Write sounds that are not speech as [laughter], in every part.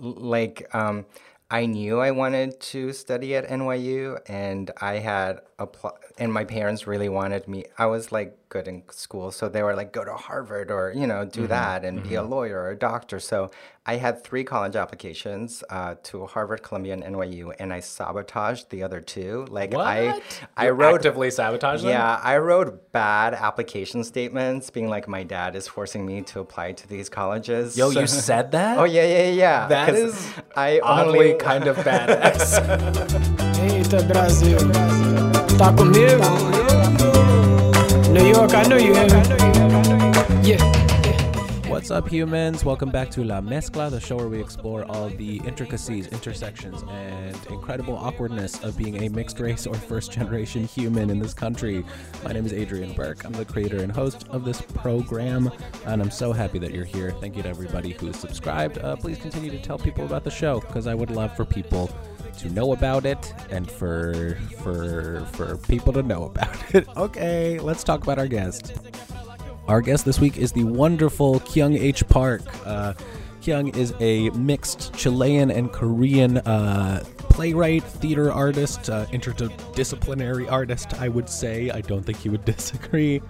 like um, I knew I wanted to study at NYU, and I had applied, and my parents really wanted me. I was like good in school, so they were like, go to Harvard or you know do that and be a lawyer or a doctor. So I had three college applications uh, to Harvard, Columbia, and NYU, and I sabotaged the other two. Like I, What? I You wrote actively sabotage them. yeah, I wrote bad application statements, being like, my dad is forcing me to apply to these colleges. Yo, So- you [laughs] said that? Oh yeah, yeah, yeah. That is I oddly only kind of badass. [laughs] Eita, Brasil. Tá comigo? New York, I know you. Yeah. What's up, humans? Welcome back to La Mezcla, the show where we explore all the intricacies, intersections, and incredible awkwardness of being a mixed race or first generation human in this country. My name is Adrian Burke. I'm the creator and host of this program, and I'm so happy that you're here. Thank you to everybody who's subscribed. Uh, please continue to tell people about the show because I would love for people to know about it and for for for people to know about it. [laughs] Okay, let's talk about our guest. Our guest this week is the wonderful Kyoung H. Park. Uh, Kyoung is a mixed Chilean and Korean uh, playwright, theater artist, uh, interdisciplinary artist, I would say. I don't think he would [laughs] disagree.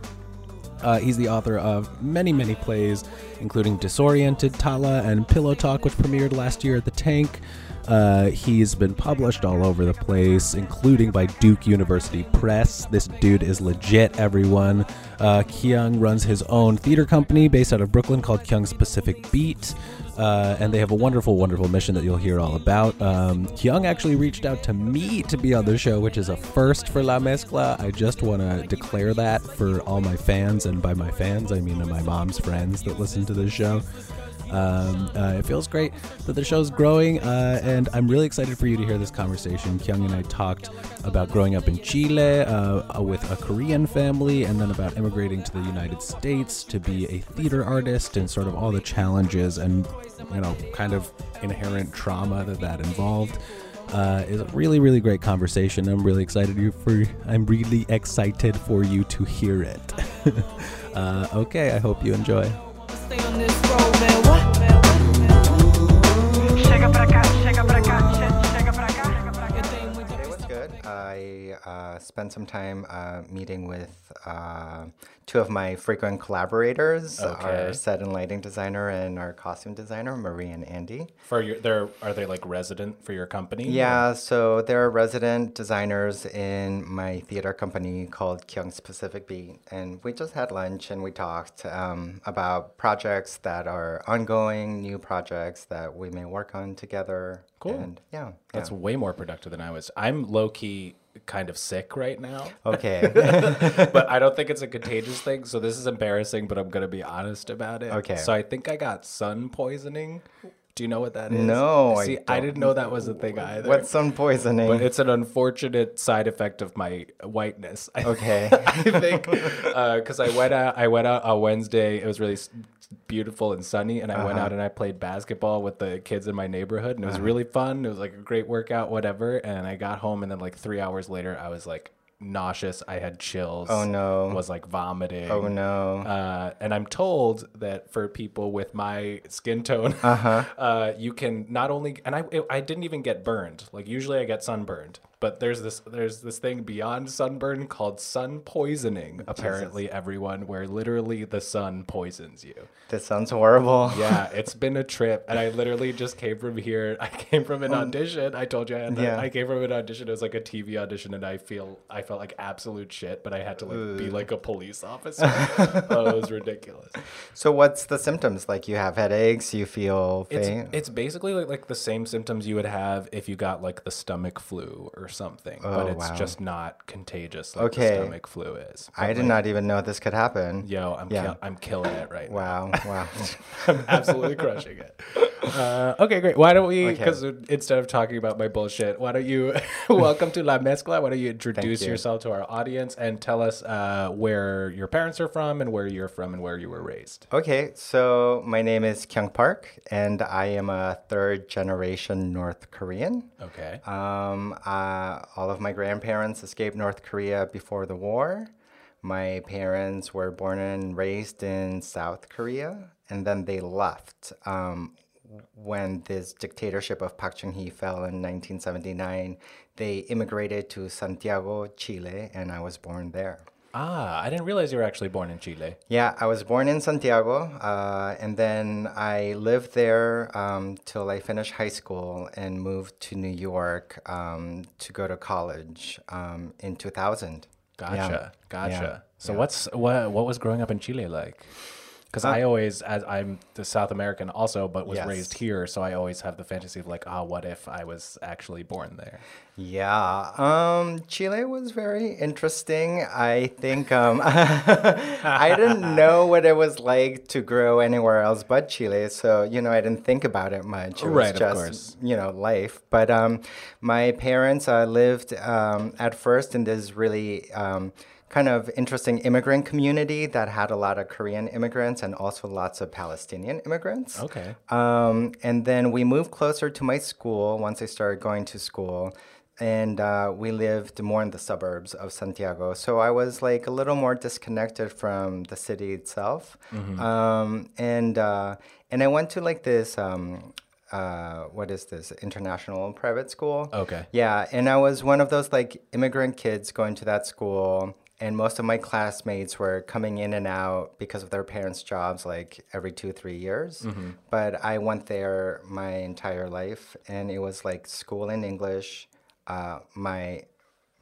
Uh, he's the author of many, many plays, including Disoriented, Tala, and Pillowtalk, which premiered last year at the Tank. Uh, he's been published all over the place, including by Duke University Press. This dude is legit, everyone. Uh, Kyoung runs his own theater company based out of Brooklyn called Kyoung's Pacific Beat. Uh, and they have a wonderful, wonderful mission that you'll hear all about. Um, Kyoung actually reached out to me to be on the show, which is a first for La Mezcla. I just want to declare that for all my fans, and by my fans, I mean my mom's friends that listen to this show. Um, uh, it feels great that the show's growing, uh, and I'm really excited for you to hear this conversation. Kyoung and I talked about growing up in Chile uh, with a Korean family, and then about immigrating to the United States to be a theater artist, and sort of all the challenges and you know kind of inherent trauma that that involved. Uh, is a really really great conversation. I'm really excited for. I'm really excited for you to hear it. [laughs] uh, okay, I hope you enjoy. Stay on this road, man. What? Uh, spent some time uh, meeting with uh, two of my frequent collaborators, Okay. our set and lighting designer and our costume designer, Marie and Andy. For your, they're are they like resident for your company? Yeah, so they're resident designers in my theater company called Kyoung's Pacific Beat. And we just had lunch and we talked um, about projects that are ongoing, new projects that we may work on together. Cool. And yeah. That's yeah. way more productive than I was. I'm low key kind of sick right now, Okay. [laughs] but I don't think it's a contagious thing. So this is embarrassing, but I'm gonna be honest about it. Okay. So I think I got sun poisoning. Do you know what that is? No, I See, I, don't. didn't know that was a thing either. What's sun poisoning? but it's an unfortunate side effect of my whiteness. Okay. [laughs] I think uh, because I went out. I went out on Wednesday. It was really beautiful and sunny, and I went out and I played basketball with the kids in my neighborhood, and it was really fun. It was like a great workout, whatever. And I got home, and then like three hours later, I was like nauseous. I had chills. Oh, no. Was like vomiting. oh no. Uh, and I'm told that for people with my skin tone, Uh-huh. [laughs] uh, you can not only and I I didn't even get burned. Like usually I get sunburned, but there's this there's this thing beyond sunburn called sun poisoning. Apparently, everyone where literally the sun poisons you. this sounds horrible. Yeah, [laughs] it's been a trip, and I literally just came from here. [laughs] I came from an um, audition. I told you I had that. Yeah. I came from an audition. It was like a TV audition, and I feel I felt like absolute shit. But I had to like be like a police officer. [laughs] oh, it was ridiculous. So what's the symptoms? Like you have headaches, you feel It's faint? it's basically like, like the same symptoms you would have if you got like the stomach flu or something, but Oh, it's wow. just not contagious like Okay. the stomach flu is. I did like, not even know this could happen. Yo, I'm Yeah. kill- I'm killing it right now. Wow, [laughs] wow. I'm absolutely crushing it. Uh, okay, great. Why don't we? Okay. Because instead of talking about my bullshit, why don't you [laughs] welcome to La Mezcla? Why don't you introduce you. yourself to our audience and tell us uh, where your parents are from and where you're from and where you were raised? Okay, so my name is Kyoung Park, and I am a third generation North Korean. Okay. Um, uh, all of my grandparents escaped North Korea before the war. My parents were born and raised in South Korea, and then they left um, when this dictatorship of Park Chung Hee fell in 1979, they immigrated to Santiago, Chile, and I was born there. Ah, I didn't realize you were actually born in Chile. Yeah, I was born in Santiago, uh, and then I lived there um, till I finished high school and moved to New York um, to go to college um, in 2000. Gotcha, Yeah. gotcha. Yeah. So Yeah. what's what what was growing up in Chile like? Because I always, as I'm the South American also, but was Yes. raised here, so I always have the fantasy of like, ah, what if I was actually born there? Yeah, um, Chile was very interesting. I think um, [laughs] I didn't [laughs] know what it was like to grow anywhere else but Chile, so you know I didn't think about it much. It Right, was of just course. you know life. But um, my parents uh, lived um, at first in this really. Kind of interesting immigrant community that had a lot of Korean immigrants and also lots of Palestinian immigrants. Okay. Um, and then we moved closer to my school once I started going to school. And uh, we lived more in the suburbs of Santiago. So I was like a little more disconnected from the city itself. Um, and, uh, and I went to like this. Um, uh, what is this international private school? Okay. Yeah, and I was one of those like immigrant kids going to that school, and most of my classmates were coming in and out because of their parents' jobs like every two, three years. But I went there my entire life, and it was like school in English. Uh, my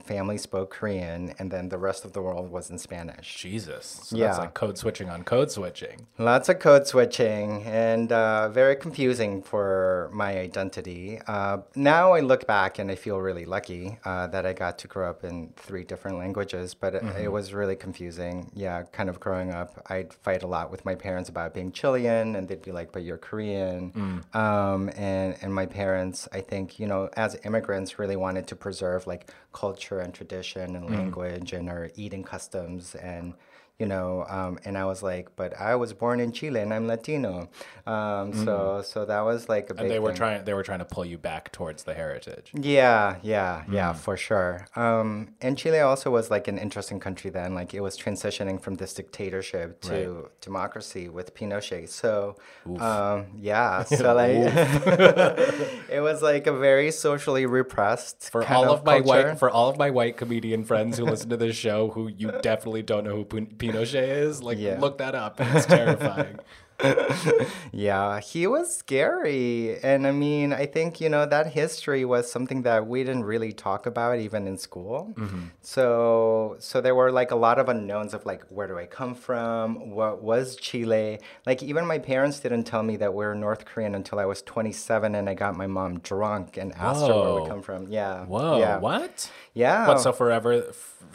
family spoke Korean, and then the rest of the world was in Spanish. Jesus. So that's Yeah. like code switching on code switching. Lots of code switching and uh, very confusing for my identity. Uh, now I look back and I feel really lucky uh, that I got to grow up in three different languages, but it, it was really confusing. Yeah, kind of growing up, I'd fight a lot with my parents about being Chilean, and they'd be like, but you're Korean. Um, and, and my parents, I think, you know, as immigrants, really wanted to preserve like culture and tradition and mm-hmm. language and our eating customs and you know um, and i was like but i was born in chile and i'm latino um, so so that was like a big And they were thing. trying they were trying to pull you back towards the heritage. Yeah, yeah, yeah, Mm. for sure. Um, and Chile also was like an interesting country then. Like it was transitioning from this dictatorship to democracy with Pinochet. So, um, yeah, [laughs] so like [laughs] it was like a very socially repressed For all of my culture. white for all of my white comedian friends who listen to this show who you definitely don't know who Pin- Pinochet is, like Yeah. look that up. It's terrifying. [laughs] [laughs] Yeah, he was scary. And I mean, I think, you know, that history was something that we didn't really talk about even in school. Mm-hmm. So, so there were like a lot of unknowns of like, where do I come from? What was Chile? Like, even my parents didn't tell me that we are North Korean until I was 27 and I got my mom drunk and asked her where Whoa. we come from. Yeah. Whoa, Yeah. what? Yeah. What? So forever,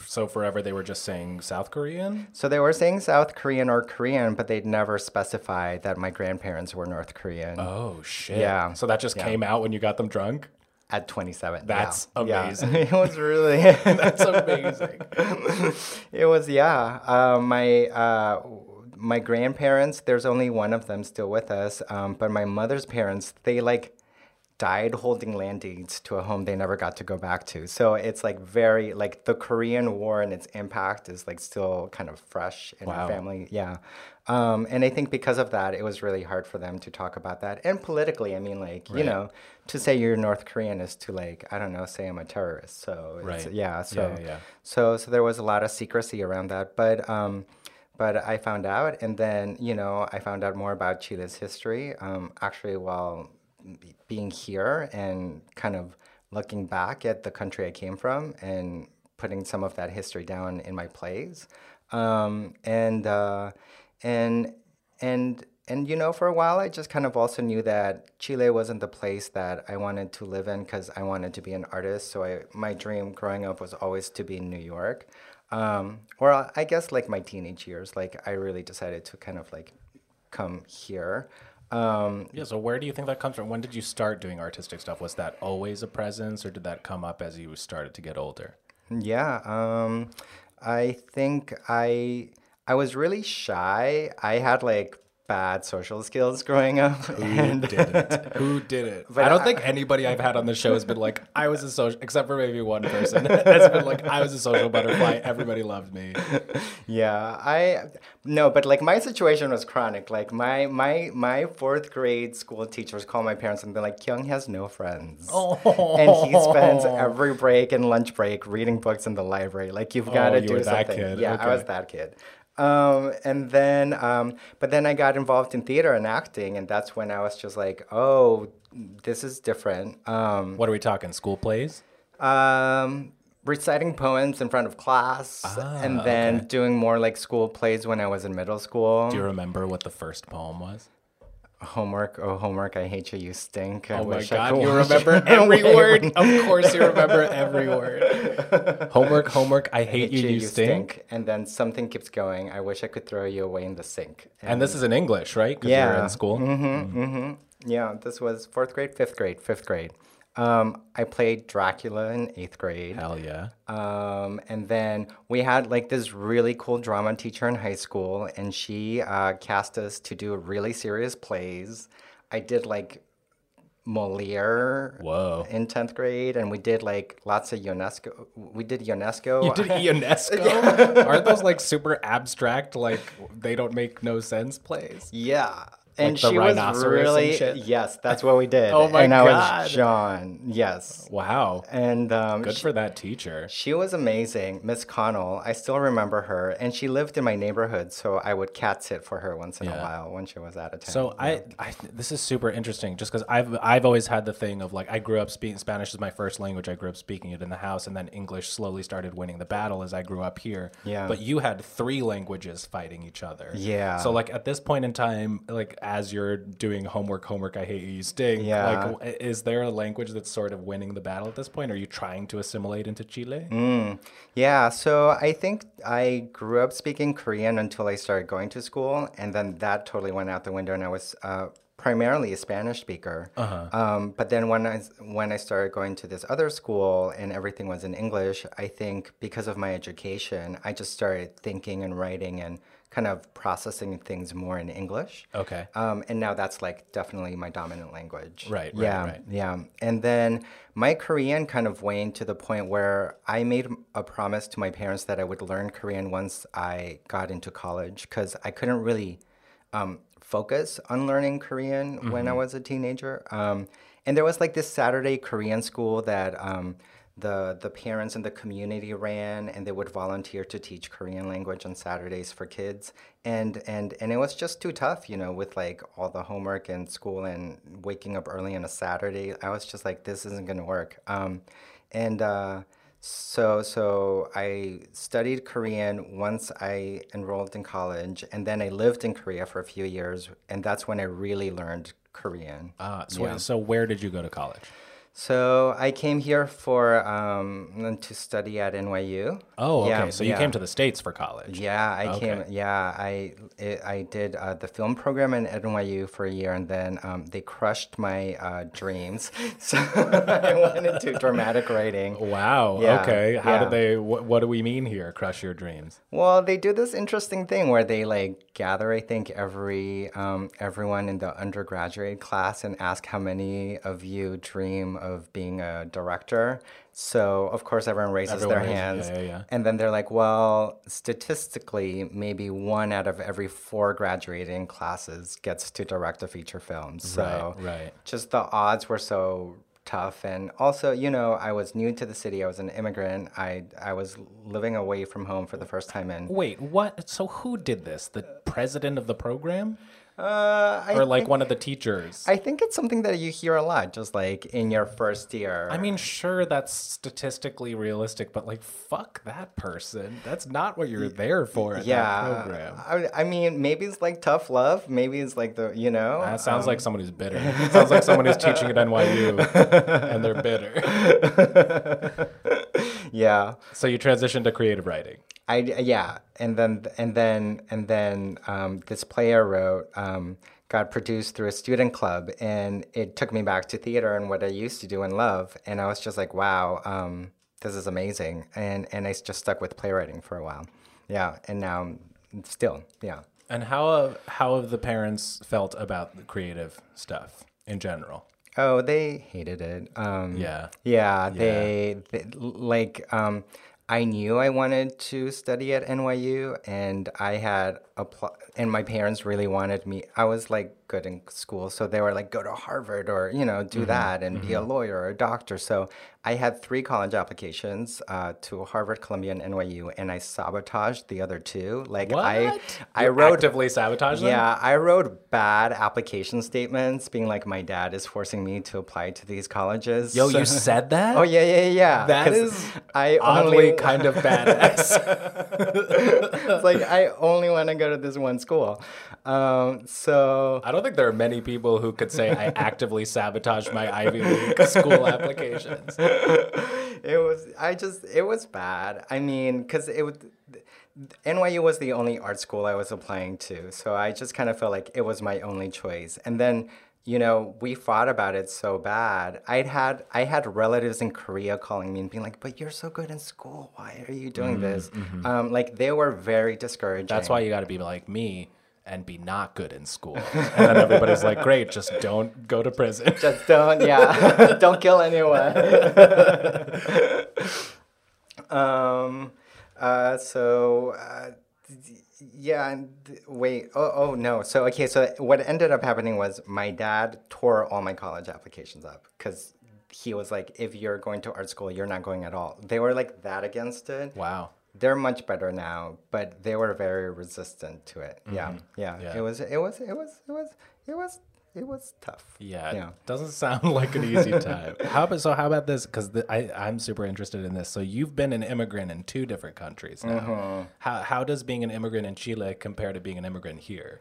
so forever they were just saying South Korean. So they were saying South Korean or Korean, but they'd never specify that my grandparents were North Korean. Oh shit! Yeah. So that just Yeah. came out when you got them drunk. At 27. That's yeah. Yeah. [laughs] amazing. it was really, [laughs] [laughs] That's amazing. it was, yeah. Uh, my, uh, my grandparents, there's only one of them still with us. Um, but my mother's parents, they like died holding land deeds to a home they never got to go back to. So it's like very, like the Korean War and its impact is like still kind of fresh in Wow. our family. Yeah. Um, and I think because of that, it was really hard for them to talk about that. And politically, I mean, like, you know, to say you're North Korean is to like, I don't know, say I'm a terrorist. So it's, Right. yeah. So, yeah, yeah. so, so there was a lot of secrecy around that. But, um, but I found out, and then, you know, I found out more about Chile's history, um, actually, while being here and kind of looking back at the country I came from and putting some of that history down in my plays. Um, and, uh, and, and, and you know, for a while, I just kind of also knew that Chile wasn't the place that I wanted to live in because I wanted to be an artist. So I, my dream growing up was always to be in New York. Um, or I- guess like my teenage years, like I really decided to kind of like come here. Um, Yeah. So where do you think that comes from? When did you start doing artistic stuff? Was that always a presence, or did that come up as you started to get older? Yeah, um, I think I I was really shy. I had like bad social skills growing up. [laughs] and didn't. Who didn't? But I don't I- think anybody I've had on the show has been like, I was a social, except for maybe one person [laughs] has been like, I was a social butterfly. Everybody loved me. Yeah, I no, but like my situation was chronic. Like my my my fourth grade school teachers call my parents and they're like, Kyoung has no friends, oh. and he spends oh. every break and lunch break reading books in the library. Like you've got Oh, to you do were that something. kid. Yeah, I was that kid. Um, and then, um, but then I got involved in theater and acting, and that's when I was just like, oh, this is different. Um, What are we talking? School plays? um, reciting poems in front of class, and then Ah, okay. doing more like school plays when I was in middle school. Do you remember what the first poem was? Homework, oh homework, I hate you, you stink. I Oh my I god, you remember [laughs] every word. Of course you remember [laughs] every word. Homework, homework, I hate you, you stink. And then something keeps going. I wish I could throw you away in the sink. And this is in English, right? 'Cause you're Yeah. in school. Mm-hmm, mm-hmm. Yeah, this was fourth grade, fifth grade, fifth grade. Um, I played Dracula in eighth grade. Hell yeah. Um, and then we had like this really cool drama teacher in high school, and she uh, cast us to do really serious plays. I did like Moliere Whoa. in 10th grade, and we did like lots of Ionesco. We did Ionesco. You did [laughs] Ionesco? yeah. Aren't those like super abstract, like they don't make no sense plays? Yeah. And the she was really yes, that's what we did. Oh my and I was John. Yes. Wow. And um, Good she- for that teacher. She was amazing, Miss Connell. I still remember her, and she lived in my neighborhood, so I would cat sit for her once in a while when she was out of town. So I, I, this is super interesting, just because I've, I've always had the thing of like I grew up speaking Spanish is my first language. I grew up speaking it in the house, and then English slowly started winning the battle as I grew up here. Yeah. But you had three languages fighting each other. Yeah. So like at this point in time, like as you're doing homework, homework, I hate you, you stink. Yeah. Like, is there a language that's sort of winning the battle at this point? Are you trying to assimilate into Chile? Mm. yeah, so I think I grew up speaking Korean until I started going to school, and then that totally went out the window, and I was uh, primarily a Spanish speaker. Uh-huh. Um, but then when I when I started going to this other school and everything was in English, I think because of my education, I just started thinking and writing and kind of processing things more in English. Okay. Um, and now that's like definitely my dominant language. Right, right, yeah, right. Yeah. And then my Korean kind of waned to the point where I made a promise to my parents that I would learn Korean once I got into college because I couldn't really um, focus on learning Korean when I was a teenager. Um, and there was like this Saturday Korean school that um, the the parents in the community ran, and they would volunteer to teach Korean language on Saturdays for kids. And and and it was just too tough, you know, with like all the homework and school and waking up early on a Saturday. I was just like, this isn't gonna work. Um, and uh, so so I studied Korean once I enrolled in college, and then I lived in Korea for a few years, and that's when I really learned Korean. Ah, so, Yeah. so where did you go to college? So I came here for um, to study at NYU. Oh, okay. Yeah, so you yeah. came to the states for college. Yeah, I Okay. came. Yeah, I it, I did uh, the film program in NYU for a year, and then um, they crushed my uh, dreams. [laughs] So [laughs] I went into dramatic writing. Wow. Yeah, okay. How yeah. do they? What, what do we mean here? Crush your dreams. Well, they do this interesting thing where they like gather, I think, every um, everyone in the undergraduate class and ask how many of you dream of being a director. So of course everyone raises Everyone their hands, yeah, yeah, yeah. and then they're like, "Well, statistically, maybe one out of every four graduating classes gets to direct a feature film." So Right, right. just the odds were so tough and also you know i was new to the city i was an immigrant i i was living away from home for the first time in Wait, what? So who did this? The president of the program, uh or like think, one of the teachers? i think it's something that you hear a lot just like in your first year I mean, sure, that's statistically realistic, but like, fuck that person. That's not what you're there for yeah that program. I, I mean maybe it's like tough love maybe it's like the you know That sounds um, like someone who's bitter. [laughs] sounds like someone who's teaching at NYU and they're bitter. [laughs] yeah So you transitioned to creative writing. I yeah, and then and then and then um, this play I wrote um, got produced through a student club, and it took me back to theater and what I used to do and love, and I was just like, wow, um, this is amazing, and and I just stuck with playwriting for a while, yeah, and now still, yeah. And how have, how have the parents felt about the creative stuff in general? Oh, they hated it. Um, Yeah. Yeah, they, they like. I knew I wanted to study at NYU, and I had applied, and my parents really wanted me. I was like good in school, so they were like, go to Harvard or you know do that and be a lawyer or a doctor. So I had three college applications uh, to Harvard, Columbia, and NYU, and I sabotaged the other two. Like I, I You wrote actively sabotage them. yeah, I wrote bad application statements, being like, my dad is forcing me to apply to these colleges. Yo, So- you [laughs] said that? Oh yeah, yeah, yeah. That is I only kind of [laughs] badass. it's like I only want to go to this one school. Um, so I don't think there are many people who could say I actively sabotaged my Ivy League school applications. it was I just it was bad. I mean, because it was NYU was the only art school I was applying to, so I just kind of felt like it was my only choice. And then you know we fought about it so bad. I'd had I had relatives in Korea calling me and being like, "But you're so good in school. Why are you doing this?" Um, like they were very discouraging. That's why you got to be like me and be not good in school. And then everybody's like, great, just don't go to prison. [laughs] Just don't, yeah, [laughs] don't kill anyone. [laughs] um, uh, so, uh, yeah, and wait, oh, oh no. So, okay, so what ended up happening was my dad tore all my college applications up because he was like, if you're going to art school, you're not going at all. They were like that against it. Wow. They're much better now, but they were very resistant to it. Yeah, yeah, Yeah. It was, it was, it was, it was, it was, it was tough. Yeah, Yeah. it doesn't sound [laughs] like an easy time. how about so? How about this? Because I I'm super interested in this. So you've been an immigrant in two different countries now. Mm-hmm. How how does being an immigrant in Chile compare to being an immigrant here?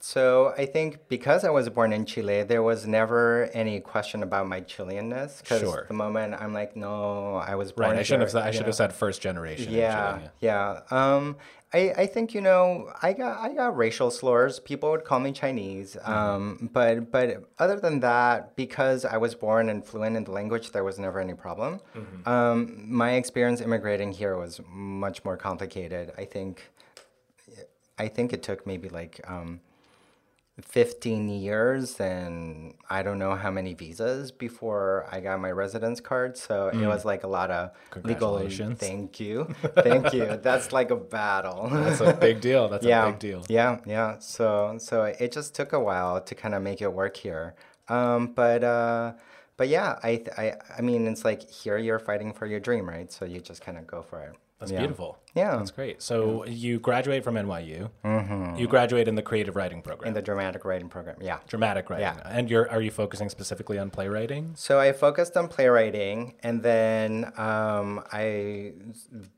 So I think because I was born in Chile, there was never any question about my Chileanness. Because Sure. the moment I'm like, no, I was born. Right. I shouldn't have. said- I should know? have said first generation. in Yeah, Chile, yeah. Um, I, I think you know I got I got racial slurs. People would call me Chinese. Mm-hmm. Um, but but other than that, because I was born and fluent in the language, there was never any problem. Mm-hmm. Um, my experience immigrating here was much more complicated. I think I think it took maybe like um, 15 years and I don't know how many visas before I got my residence card. So it was like a lot of legal. Mm. Thank you. [laughs] Thank you. That's like a battle. That's a big deal. That's [laughs] yeah. a big deal. Yeah, yeah. So so it just took a while to kind of make it work here. Um, but uh, but yeah, I, th- I I mean it's like here you're fighting for your dream, right? So you just kind of go for it. That's Yeah. beautiful. Yeah. That's great. So you graduate from NYU. You graduate in the creative writing program, Mm-hmm. In the dramatic writing program. Yeah. dramatic writing. Yeah. And you're are you focusing specifically on playwriting? So I focused on playwriting, and then um, I've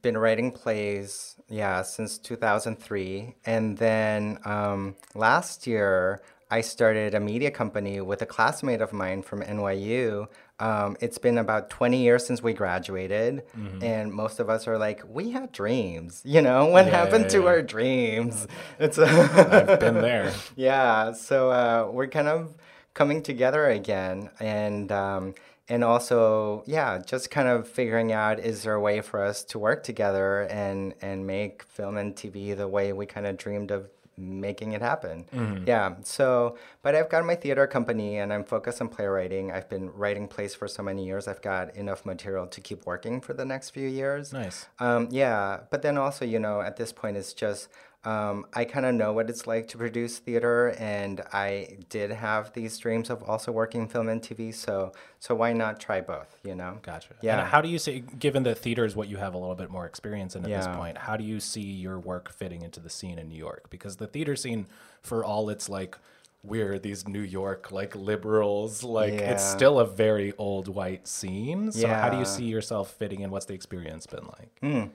been writing plays, yeah, since 2003. And then um, last year, I started a media company with a classmate of mine from NYU. Um, it's been about 20 years since we graduated, and most of us are like, we had dreams, [laughs] you know, what Yeah, happened yeah, to yeah. our dreams? [laughs] It's I've been [laughs] there. yeah so uh, we're kind of coming together again and um, and also yeah just kind of figuring out is there a way for us to work together and and make film and tv the way we kind of dreamed of making it happen. Yeah so but i've got my theater company and i'm focused on playwriting. I've been writing plays for so many years i've got enough material to keep working for the next few years. Nice. um, yeah, but then also, you know, at this point, it's just um, I kind of know what it's like to produce theater, and I did have these dreams of also working film and TV. So, so why not try both? You know? Gotcha. Yeah. And how do you see, given that theater is what you have a little bit more experience in at this point, how do you see your work fitting into the scene in New York? Because the theater scene, for all its like, we're these New York like liberals, like it's still a very old white scene. So how do you see yourself fitting in? What's the experience been like?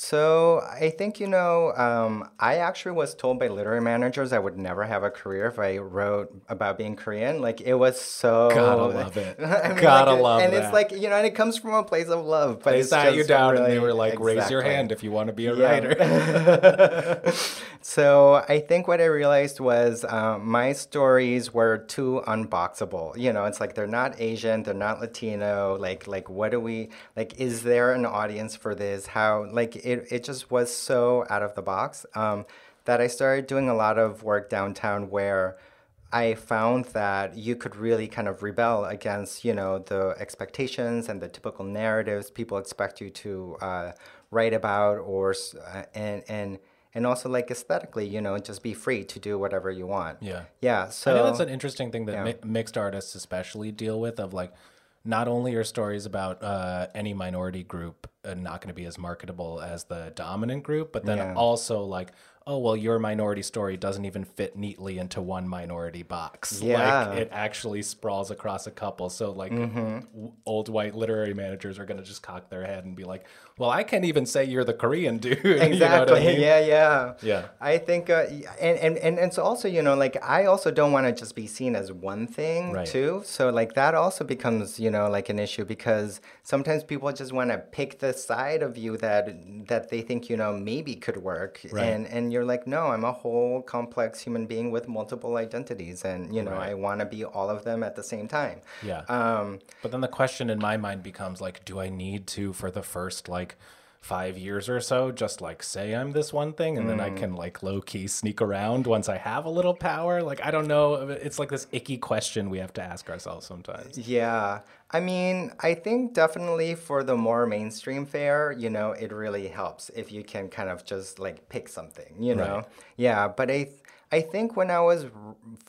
So I think you know, um, I actually was told by literary managers I would never have a career if I wrote about being Korean. Like it was so Gotta [laughs] love it. [laughs] I mean, Gotta like, love and that. it's like you know, and it comes from a place of love. But They sat you down and they were like, raise your hand if you want to be a Yeah. writer. [laughs] so I think what I realized was um, my stories were too unboxable. You know, it's like they're not Asian, they're not Latino. Like, like what do we like? Is there an audience for this? How like it? It just was so out of the box. Um, that I started doing a lot of work downtown where I found that you could really kind of rebel against, you know, the expectations and the typical narratives people expect you to uh, write about, or uh, and and and also like aesthetically, you know, just be free to do whatever you want. Yeah. Yeah. So I think that's an interesting thing that yeah. mi- mixed artists especially deal with of like not only are stories about uh, any minority group not going to be as marketable as the dominant group, but then Yeah. also like, oh well, your minority story doesn't even fit neatly into one minority box. [laughs] Yeah. Mm-hmm. like it actually sprawls across a couple. So like, w- old white literary managers are going to just cock their head and be like, well, I can't even say you're the Korean dude. [laughs] You know I exactly mean? yeah yeah Yeah. i think uh, and, and and and so also you know like i also don't want to just be seen as one thing Right. too so like that also becomes you know like an issue because sometimes people just want to pick the side of you that that they think you know maybe could work Right. and and you're like no i'm a whole complex human being with multiple identities and you know Right. i want to be all of them at the same time Yeah. um But then the question in my mind becomes like, do I need to for the first like five years or so just like say I'm this one thing and then I can mm. like low key sneak around once I have a little power? Like I don't know. It's like this icky question we have to ask ourselves sometimes. Yeah. I mean, I think definitely for the more mainstream fare, you know, it really helps if you can kind of just like pick something, you know? Right. Yeah, but I I think when I was r-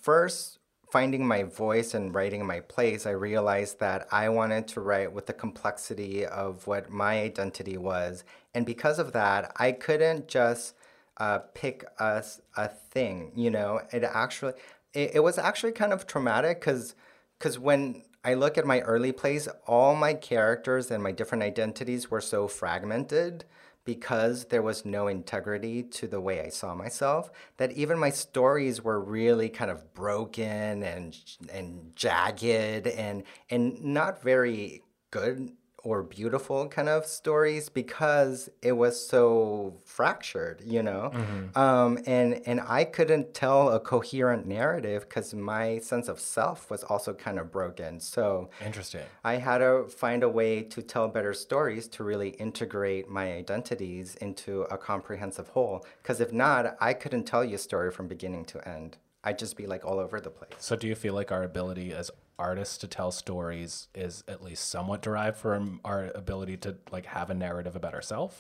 first finding my voice and writing my place, I realized that I wanted to write with the complexity of what my identity was. And because of that, I couldn't just uh, pick us a thing, you know? It actually it, it was actually kind of traumatic because because when I look at my early plays, all my characters and my different identities were so fragmented because there was no integrity to the way I saw myself that even my stories were really kind of broken and and jagged and and not very good or beautiful kind of stories because it was so fractured, you know. Um, and and I couldn't tell a coherent narrative because my sense of self was also kind of broken. So Interesting. I had to find a way to tell better stories to really integrate my identities into a comprehensive whole. Because if not, I couldn't tell you a story from beginning to end. I'd just be like all over the place. So do you feel like our ability as artists to tell stories is at least somewhat derived from our ability to like have a narrative about ourselves?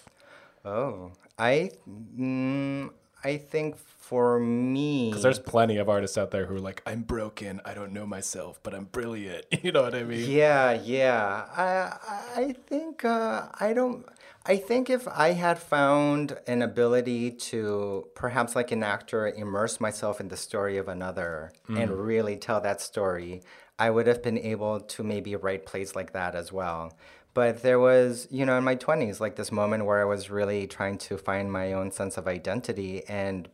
Oh, I, mm, I think for me, Because there's plenty of artists out there who are like, I'm broken, I don't know myself, but I'm brilliant. [laughs] You know what I mean? Yeah, yeah. I I think uh, I don't. I think if I had found an ability to perhaps like an actor immerse myself in the story of another and mm. really tell that story, I would have been able to maybe write plays like that as well. But there was, you know, in my 20s, like this moment where I was really trying to find my own sense of identity and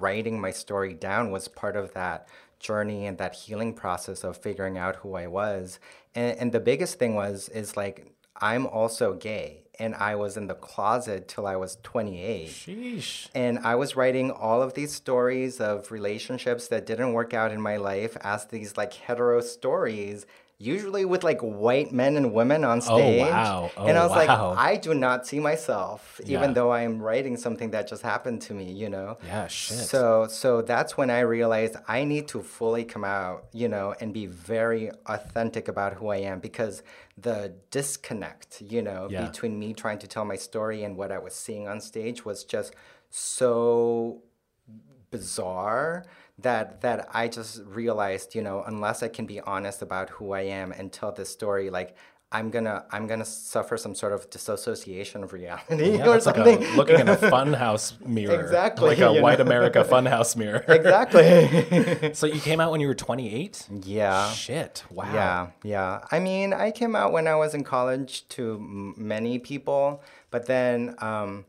writing my story down was part of that journey and that healing process of figuring out who I was. And, and the biggest thing was, is like, I'm also gay. And I was in the closet till I was 28. Sheesh. And I was writing all of these stories of relationships that didn't work out in my life as these like hetero stories, usually with like white men and women on oh, stage. wow. and Oh, I was wow. like, I do not see myself, Yeah. even though I am writing something that just happened to me, you know? Yeah, shit. So so that's when I realized I need to fully come out, you know, and be very authentic about who I am because the disconnect, you know, Yeah. between me trying to tell my story and what I was seeing on stage was just so bizarre that that I just realized, you know, unless I can be honest about who I am and tell this story, like I'm gonna I'm gonna suffer some sort of dissociation of reality Yeah, [laughs] or that's like something. a, looking in a [laughs] funhouse mirror. Exactly, Like a white know. America [laughs] funhouse mirror. exactly. so you came out when you were 28? yeah. Shit. Wow. Yeah, yeah. I mean, I came out when I was in college to m- many people, but then, um,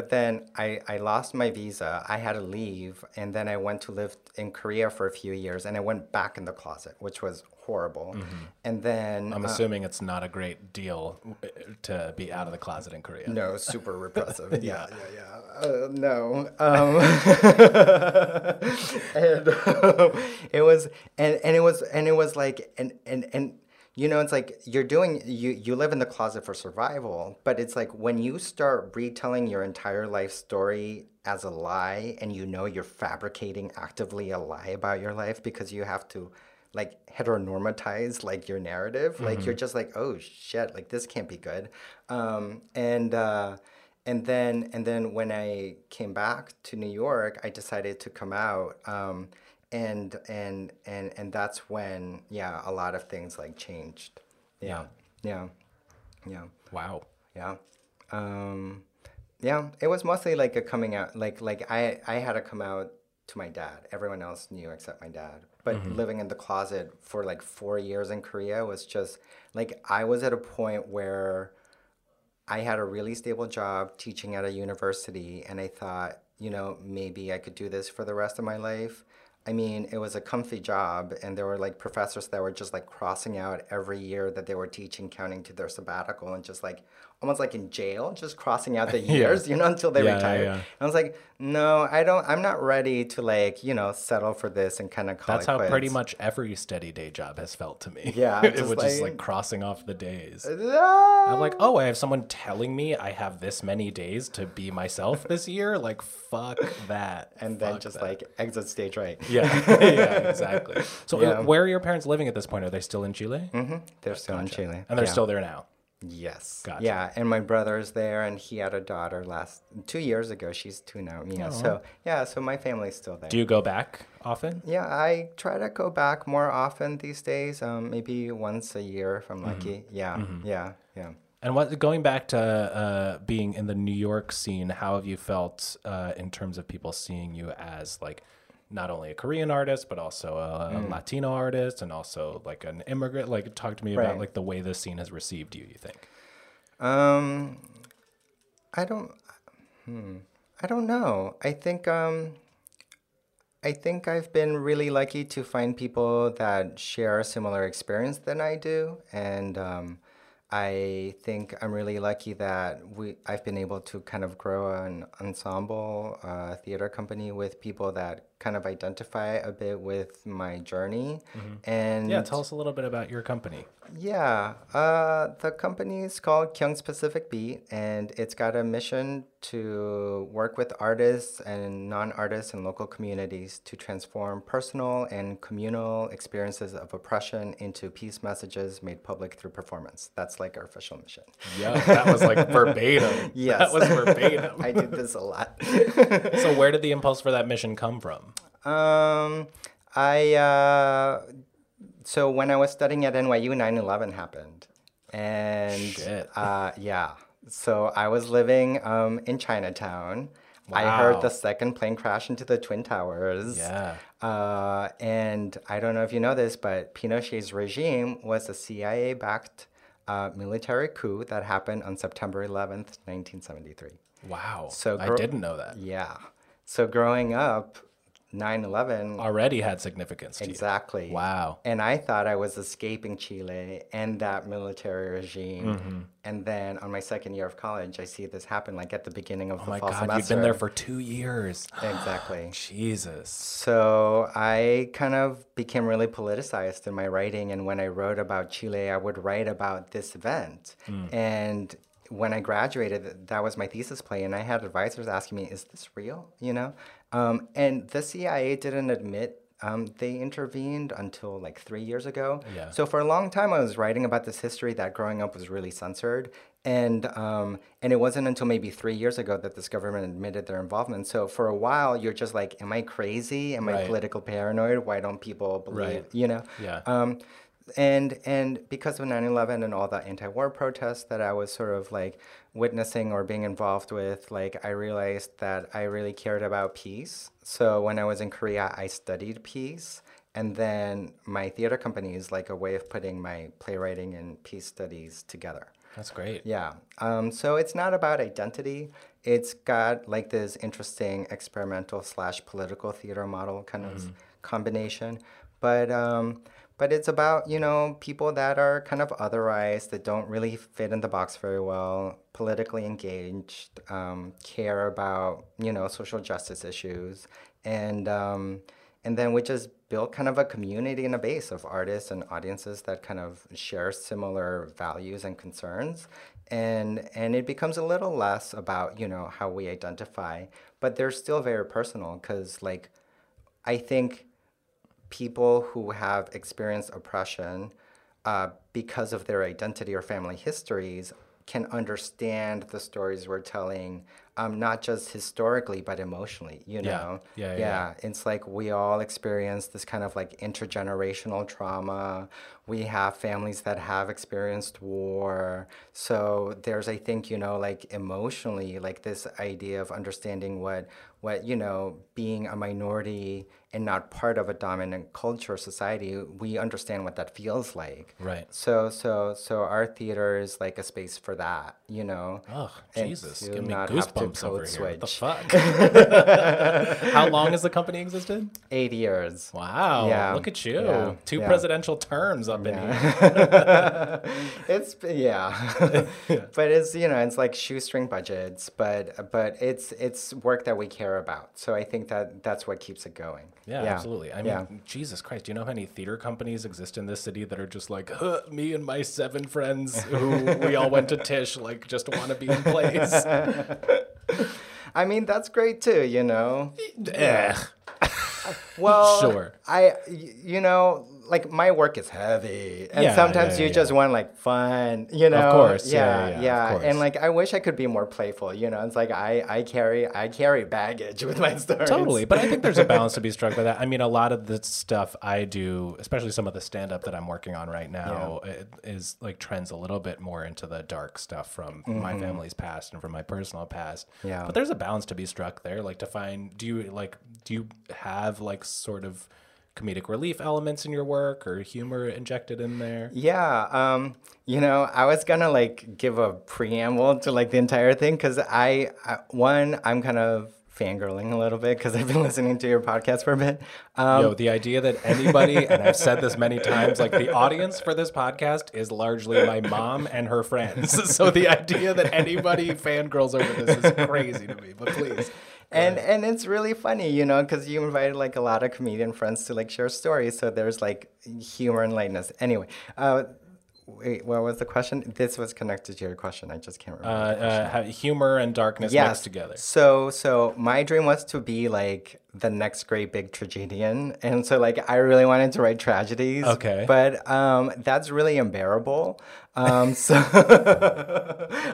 but then I, I lost my visa. I had to leave, and then I went to live in Korea for a few years, and I went back in the closet, which was horrible. And then Mm-hmm. I'm uh, assuming it's not a great deal uh, to be out of the closet in Korea. No, super repressive. [laughs] yeah, yeah, yeah. Uh, no. Um, [laughs] and um, [laughs] it was, and, and it was, and it was like, and, and, and you know, it's like you're doing you you live in the closet for survival, but it's like when you start retelling your entire life story as a lie and you know you're fabricating actively a lie about your life because you have to like heteronormatize like your narrative like you're just like oh shit like this can't be good. Um and uh and then and then when i came back to new york i decided to come out um and and and and that's when yeah a lot of things like changed. Yeah. Yeah. Yeah. Wow. yeah. Um yeah it was mostly like a coming out like like i i had to come out to my dad. Everyone else knew except my dad. But living in the closet for like four years in korea was just like i was at a point where I had a really stable job teaching at a university, and I thought, you know, maybe I could do this for the rest of my life. I mean, it was a comfy job, and there were like professors that were just like crossing out every year that they were teaching, counting to their sabbatical, and just like almost like in jail, just crossing out the [laughs] years, you know, until they Yeah, yeah, yeah. And I was like, no, I don't, I'm not ready to like, you know, settle for this and kind of call That's how pretty much every steady day job has felt to me. Yeah, [laughs] it was just like- like crossing off the days. Ah! I'm like, oh, I have someone telling me I have this many days to be myself this year. Like, fuck that. and then just that. like exit stage right. [laughs] yeah, yeah, exactly. So, Yeah. uh, where are your parents living at this point? Are they still in Chile? They're still in Chile. And they're Yeah. still there now. Yes. Gotcha. Yeah, and my brother's there, and he had a daughter last two years ago. She's two now. Yeah. So yeah, so my family's still there. Do you go back often? yeah, I try to go back more often these days. Um, maybe once a year if I'm Mm-hmm. lucky. Yeah, yeah, yeah. And what going back to uh, being in the New York scene, how have you felt uh, in terms of people seeing you as like not only a Korean artist but also a, a Latino artist and also like an immigrant? Like, talk to me about like the way this scene has received you. You think? Um, I don't. Hmm. I don't know. I think. Um, I think I've been really lucky to find people that share a similar experience than I do, and um, I think I'm really lucky that we I've been able to kind of grow an ensemble uh, theater company with people that kind of identify a bit with my journey, and Yeah, tell us a little bit about your company. yeah, uh, the company is called Kyoung's Pacific Beat, and it's got a mission to work with artists and non artists in local communities to transform personal and communal experiences of oppression into peace messages made public through performance. That's like our official mission. Yeah, that was like [laughs] verbatim. Yes. that was verbatim. [laughs] I did this a lot. [laughs] so, where did the impulse for that mission come from? Um, I uh, so when I was studying at NYU, 9/11 happened, and. Uh, yeah. So I was living um, in Chinatown. Wow. I heard the second plane crash into the twin towers. Yeah. Uh, and I don't know if you know this, but Pinochet's regime was a CIA-backed uh, military coup that happened on September 11th, 1973. Wow. So I didn't know that. Yeah. So growing up, 9/11 Already had significance to you. Exactly. Wow. And I thought I was escaping Chile and that military regime. Mm-hmm. And then on my second year of college, I see this happen like at the beginning of Oh the my fall God, semester. you've been there for two years. [gasps] exactly. Jesus. So I kind of became really politicized in my writing. And when I wrote about Chile, I would write about this event. And when I graduated, that was my thesis play. And I had advisors asking me, is this real? You know? Um, and the CIA didn't admit um, they intervened until like three years ago. Yeah. So for a long time, I was writing about this history that growing up was really censored, and um, and it wasn't until maybe three years ago that this government admitted their involvement. So for a while, you're just like, "Am I crazy? Am I Right. political paranoid? Why don't people believe?" Right. You know? Yeah. Um, and and because of 9/11 and all the anti-war protests that I was sort of like witnessing or being involved with, like I realized that I really cared about peace. So when I was in Korea, I studied peace, and then my theater company is like a way of putting my playwriting and peace studies together. That's great. Yeah. Um, so it's not about identity. It's got like this interesting experimental slash political theater model kind of combination, but um, but it's about you know people that are kind of otherized that don't really fit in the box very well, politically engaged, um, care about you know social justice issues, and um, and then we just built kind of a community and a base of artists and audiences that kind of share similar values and concerns. And and it becomes a little less about you know how we identify but they're still very personal because like i think people who have experienced oppression uh, because of their identity or family histories can understand the stories we're telling, um, not just historically but emotionally. You Yeah. know, Yeah, yeah, yeah. It's like we all experience this kind of like intergenerational trauma. We have families that have experienced war. So there's, I think, you know, like emotionally, like this idea of understanding what, what you know, being a minority and not part of a dominant culture society, we understand what that feels like. Right. So, so, so our theater is like a space for that, you know. Oh, Jesus. Give me to goosebumps over code here. What the fuck? [laughs] How long has the company existed? Eight years. Wow. Yeah. Look at you. Yeah. Two Yeah. presidential terms up in here. [laughs] it's [laughs] yeah, but it's you know it's like shoestring budgets, but but it's it's work that we care about. So I think that that's what keeps it going. Yeah, absolutely. I mean. Jesus Christ, do you know how many theater companies exist in this city that are just like, huh, me and my seven friends who we all went to Tisch, like, just want to be in plays? I mean that's great too. You know. Ugh. Well, Sure. I, you know like my work is heavy, and Yeah, sometimes yeah, you just want like fun. You know. Of course, yeah, Yeah. course. And like I wish I could be more playful. You know. It's like I I carry I carry baggage [laughs] with my stories. Totally. But I think there's a [laughs] balance to be struck by that. I mean, a lot of the stuff I do, especially some of the stand up that I'm working on right now, is like trends a little bit more into the dark stuff from my family's past and from my personal past. Mm-hmm. Yeah. But there's a balance to be struck there. Like to find, do you like, do you have like sort of comedic relief elements in your work or humor injected in there? Yeah, um, you know, I was gonna like give a preamble to like the entire thing because I, I, one, I'm kind of fangirling a little bit because I've been [laughs] listening to your podcast for a bit. Um, Yo, the idea that anybody, and I've said this many times, like the audience for this podcast is largely my mom and her friends. [laughs] So the idea that anybody fangirls over this is crazy to me. But please. And and it's really funny, you know, because you invited like a lot of comedian friends to like share stories, so there's like humor and lightness. Anyway, uh, wait, what was the question? This was connected to your question. I just can't Uh, remember. uh, how humor and darkness mixed together. So so my dream was to be like the next great big tragedian. And so like I really wanted to write tragedies. Okay. But um that's really unbearable. Um [laughs] so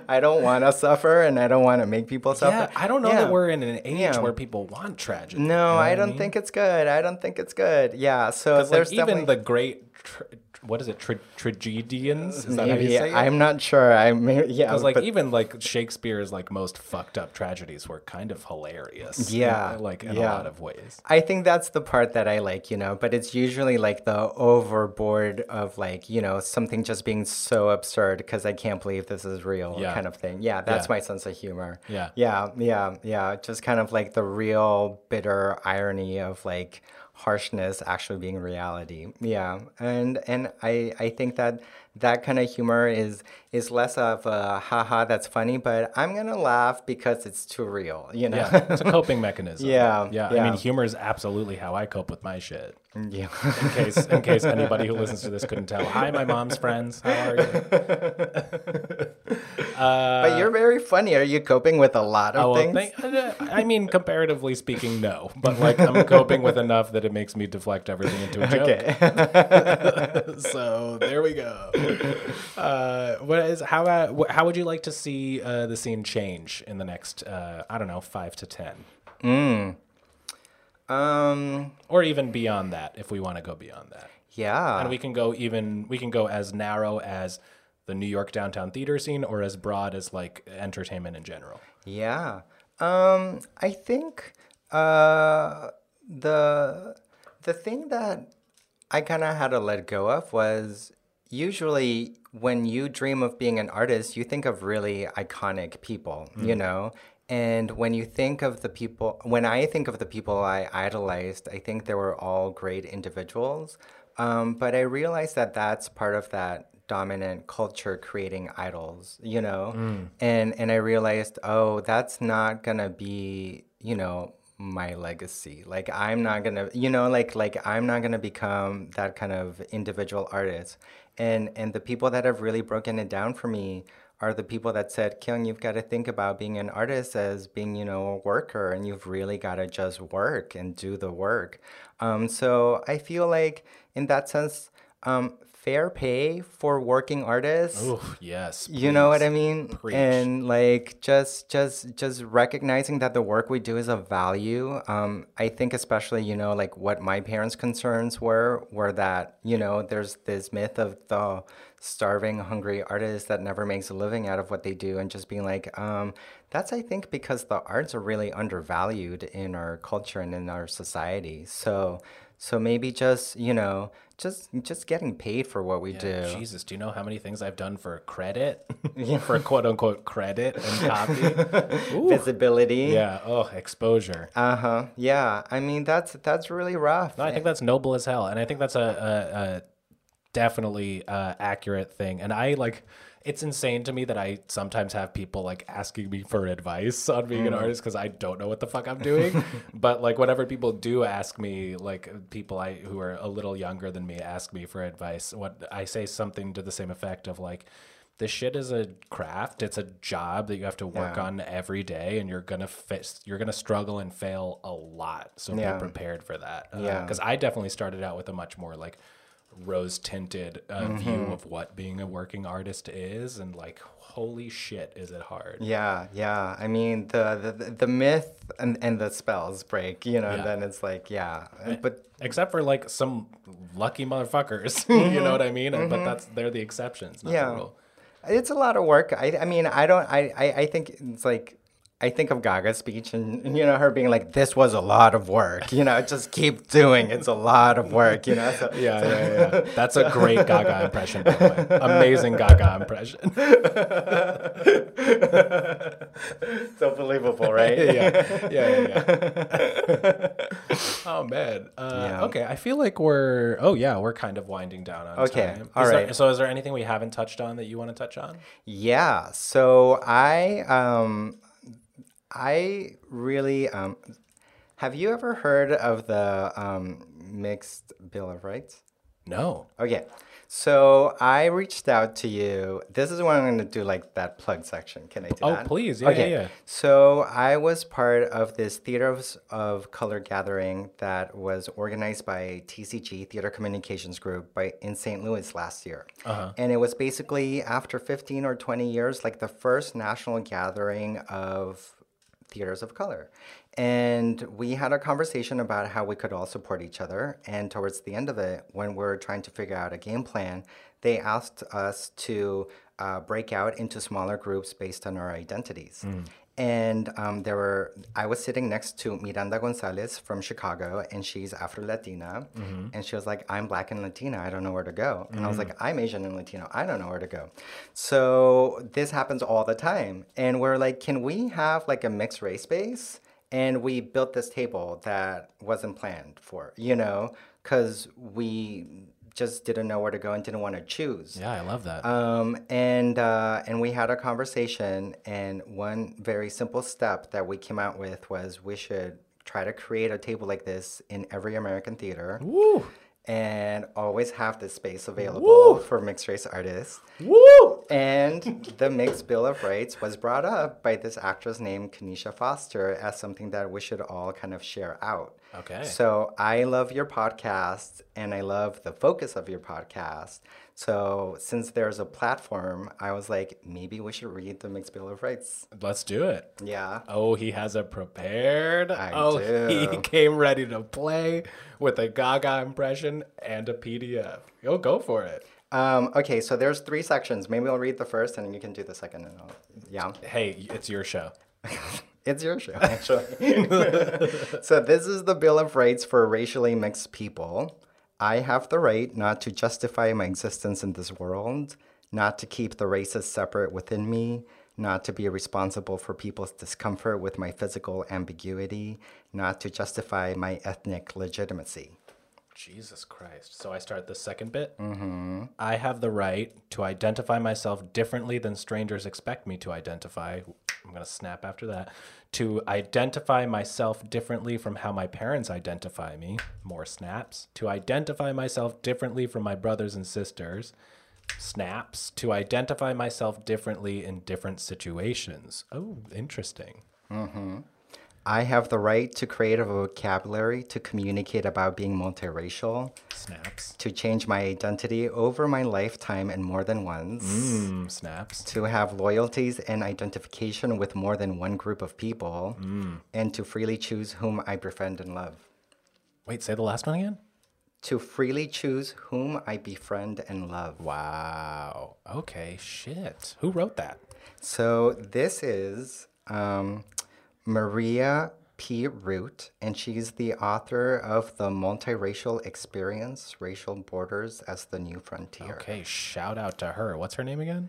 I don't want to suffer and I don't want to make people suffer. Yeah, I don't know Yeah. that we're in an age Yeah. where people want tragedy. No, You know I don't mean? think it's good. I don't think it's good. Yeah. So there's like, even definitely the great, tra- what is it, tra- tragedians? Is that how you say it? I'm not sure. I may, yeah. Because like but- even like Shakespeare's like most fucked up tragedies were kind of hilarious. Yeah, like in yeah. a lot of ways. I think that's the part that I like, you know, but it's usually like the overboard of like, you know, something just being so absurd because I can't believe this is real Yeah. kind of thing. Yeah, that's Yeah. my sense of humor. Yeah. Yeah, yeah, yeah. Just kind of like the real bitter irony of like harshness actually being reality. Yeah. And and I I think that that kind of humor is is less of a haha that's funny, but I'm going to laugh because it's too real, you know. Yeah, it's a coping mechanism. [laughs] Yeah, yeah. I mean, humor is absolutely how I cope with my shit. yeah. In case, in case anybody who listens to this couldn't tell. Hi, my mom's friends. How are you? [laughs] But you're very funny. Are you coping with a lot of Oh, well, things? thank, uh, I mean, comparatively speaking, no. But like, I'm coping with enough that it makes me deflect everything into a joke. okay. [laughs] so there we go. Uh, what is how uh, how would you like to see uh, the scene change in the next uh, I don't know five to ten um. or even beyond that if we want to go beyond that Yeah. and we can go even we can go as narrow as the New York downtown theater scene or as broad as like entertainment in general. Yeah. Um. I think uh the the thing that I kind of had to let go of was usually when you dream of being an artist, you think of really iconic people, you know? And when you think of the people, when I think of the people I idolized, I think they were all great individuals. Um, but I realized that that's part of that dominant culture creating idols, you know? And, and I realized, oh, that's not gonna be, you know, my legacy. Like I'm not gonna, you know, like like I'm not gonna become that kind of individual artist. And and the people that have really broken it down for me are the people that said, Kyoung, you've got to think about being an artist as being, you know, a worker, and you've really got to just work and do the work. Um, so I feel like, in that sense, um, fair pay for working artists. Ooh, yes. You know what. I mean? Preach. And like just just just recognizing that the work we do is of value. Um, I think especially, you know, like what my parents' concerns were were that, you know, there's this myth of the starving, hungry artist that never makes a living out of what they do and just being like, um, that's I think because the arts are really undervalued in our culture and in our society. So so maybe just, you know, just just getting paid for what we do. Jesus, do you know how many things I've done for credit? [laughs] for quote unquote credit and copy? [laughs] Ooh. Visibility. Yeah. Oh, exposure. Uh huh. Yeah. I mean, that's that's really rough. No, I think that's noble as hell, and I think that's a, a, a definitely uh, accurate thing. And I like, it's insane to me that I sometimes have people like asking me for advice on being an artist because I don't know what the fuck I'm doing. [laughs] but like, whenever people do ask me, like people I who are a little younger than me ask me for advice, what I say something to the same effect of like. This shit is a craft. It's a job that you have to work Yeah. on every day, and you're gonna face, you're gonna struggle and fail a lot. So Yeah. be prepared for that. Yeah. because I definitely started out with a much more like rose tinted uh, view Mm-hmm. of what being a working artist is, and like, holy shit, is it hard? Yeah, yeah. I mean, the the, the myth and, and the spells break, you know, Yeah. and then it's like, yeah. But Except for like some lucky motherfuckers, [laughs] you know what I mean? But that's they're the exceptions, not Mm-hmm. Yeah. the rule. it's a lot of work. I, I mean, I don't, I, I, I think it's like, I think of Gaga's speech and, you know, her being like, this was a lot of work, you know, just keep doing. It's a lot of work, you know? So, Yeah, yeah, yeah. [laughs] That's a great Gaga impression, by the way. Amazing Gaga impression. [laughs] so believable, right? [laughs] yeah, yeah, yeah. yeah. oh man. Uh, Yeah. Okay, I feel like we're. Oh yeah, we're kind of winding down on Okay, time. all Is there- so, is there anything we haven't touched on that you want to touch on? Yeah. So I um I really um have you ever heard of the um mixed bill of rights? No. Okay. So I reached out to you. This is when I'm going to do like that plug section. Can I do Oh, that? please. Yeah, yeah, yeah. So I was part of this Theater of, of Color gathering that was organized by TCG Theater Communications Group by in St. Louis last year, Uh-huh. and it was basically after 15 or 20 years, like the first national gathering of theaters of color. And we had a conversation about how we could all support each other. And towards the end of it, when we are trying to figure out a game plan, they asked us to uh, break out into smaller groups based on our identities. And um, there were, I was sitting next to Miranda Gonzalez from Chicago, and she's Afro Latina. And she was like, I'm Black and Latina, I don't know where to go. And I was like, I'm Asian and Latino, I don't know where to go. So this happens all the time. And we're like, can we have like a mixed race base? And we built this table that wasn't planned for, you know, because we just didn't know where to go and didn't want to choose. Yeah, I love that. Um, and uh, and we had a conversation, and one very simple step that we came out with was we should try to create a table like this in every American theater, Woo! and always have this space available for mixed race artists. Woo! And the mixed bill of rights was brought up by this actress named Kenesha Foster as something that we should all kind of share out. Okay. So I love your podcast and I love the focus of your podcast. So since there's a platform, I was like, maybe we should read the mixed bill of rights. Let's do it. Yeah. Oh, he has it prepared. I oh, he [laughs] came ready to play with a Gaga impression and a PDF. Yo, go for it. Um, okay, so there's three sections. Maybe I'll read the first and you can do the second. And I'll, yeah. Hey, it's your show. [laughs] It's your show, actually. [laughs] so, this is the Bill of Rights for racially mixed people. I have the right not to justify my existence in this world, not to keep the races separate within me, not to be responsible for people's discomfort with my physical ambiguity, not to justify my ethnic legitimacy. Jesus Christ. So I start the second bit. Mm-hmm. I have the right to identify myself differently than strangers expect me to identify. I'm going to snap after that. To identify myself differently from how my parents identify me. More snaps. To identify myself differently from my brothers and sisters. Snaps. To identify myself differently in different situations. Oh, interesting. I have the right to create a vocabulary to communicate about being multiracial, Snaps. to change my identity over my lifetime and more than once, Mm, snaps. to have loyalties and identification with more than one group of people, and to freely choose whom I befriend and love. Wait, say the last one again? To freely choose whom I befriend and love. Wow. Okay, shit. Who wrote that? So this is um, Maria P. Root, and she's the author of The Multiracial Experience Racial Borders as the New Frontier. Okay, shout out to her. What's her name again?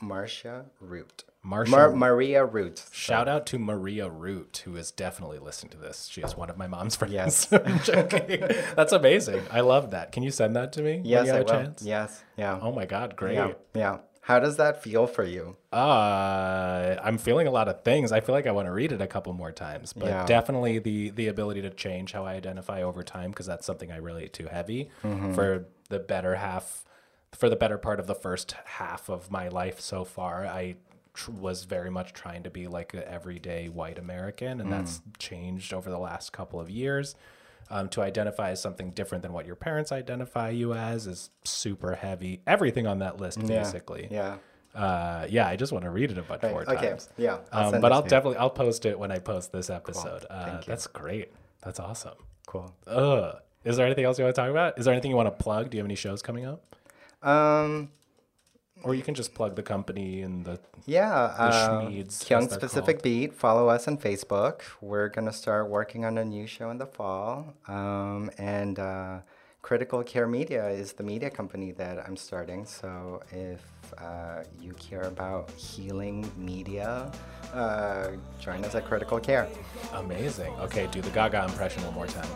Marcia Root. Marcia- Mar- Maria Root. Shout out to Maria Root, who is definitely listening to this. She is one of my mom's friends. Yes. [laughs] I'm joking. That's amazing. I love that. Can you send that to me? Yes, I will. chance? Yes, yeah. Oh my God, great. yeah, yeah. How does that feel for you? Uh, I'm feeling a lot of things. I feel like I want to read it a couple more times, but Yeah. definitely the the ability to change how I identify over time because that's something I relate to heavy Mm-hmm. for the better half, for the better part of the first half of my life so far. I tr- was very much trying to be like an everyday white American, and that's Mm. changed over the last couple of years. Um, to identify as something different than what your parents identify you as is super heavy. Everything on that list, Yeah, basically Yeah. uh, yeah, I just want to read it a bunch Right, more okay, times. yeah, I'll um, but I'll definitely I'll post it when I post this episode. Uh, Thank you. that's great. That's awesome. Cool. Ugh. Is there anything else you want to talk about? Is there anything you want to plug? Do you have any shows coming up? Um, Or you can just plug the company and the Yeah, uh, Schmeeds, as Kyoung's Pacific called. Beat. Follow us on Facebook. We're gonna start working on a new show in the fall. Um, and uh, Critical Care Media is the media company that I'm starting. So if uh, you care about healing media, uh, join us at Critical Care. amazing. Okay, do the Gaga impression one more time.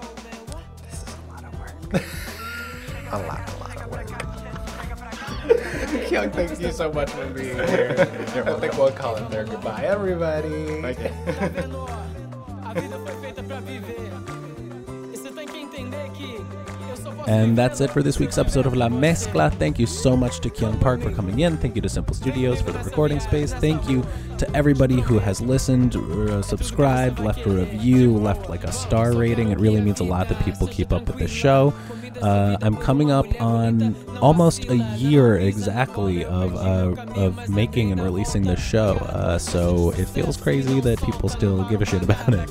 This is a lot of work. [laughs] a lot, a lot of work. [laughs] Young, thank you so much for being here. I think we'll call it there. Goodbye, everybody. A vida foi feita pra viver. E você tem que entender que eu só posso And that's it for this week's episode of La Mezcla. Thank you so much to Kyoung Park for coming in. Thank you to Simple Studios for the recording space. Thank you to everybody who has listened, uh, subscribed, left a review, left like a star rating. It really means a lot that people keep up with the show. Uh, I'm coming up on almost a year exactly of uh, of making and releasing this show, uh, so it feels crazy that people still give a shit about it.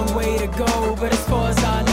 long way to go, but as far as I know.